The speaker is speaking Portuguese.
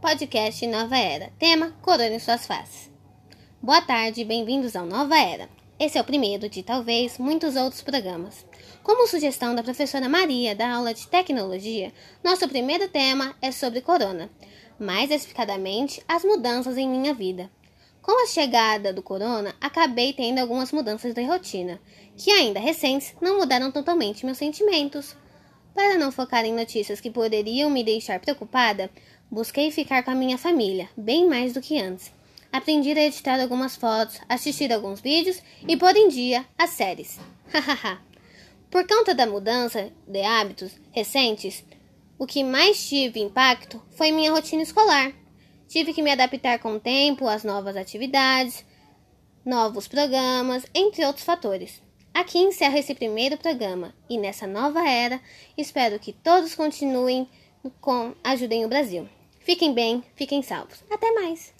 podcast Nova Era. Tema: Corona em suas faces. Boa tarde, bem-vindos ao Nova Era. Esse é o primeiro de talvez muitos outros programas. Como sugestão da professora Maria da aula de tecnologia, nosso primeiro tema é sobre corona, mais especificadamente as mudanças em minha vida. Com a chegada do corona, acabei tendo algumas mudanças de rotina, que ainda recentes não mudaram totalmente meus sentimentos. Para não focar em notícias que poderiam me deixar preocupada, busquei ficar com a minha família, bem mais do que antes. Aprendi a editar algumas fotos, assistir alguns vídeos e pôr em dia as séries. Hahaha. Por conta da mudança de hábitos recentes, o que mais tive impacto foi minha rotina escolar. Tive que me adaptar com o tempo às novas atividades, novos programas, entre outros fatores. Aqui encerro esse primeiro programa e nessa nova era espero que todos continuem com Ajudem o Brasil. Fiquem bem, fiquem salvos. Até mais!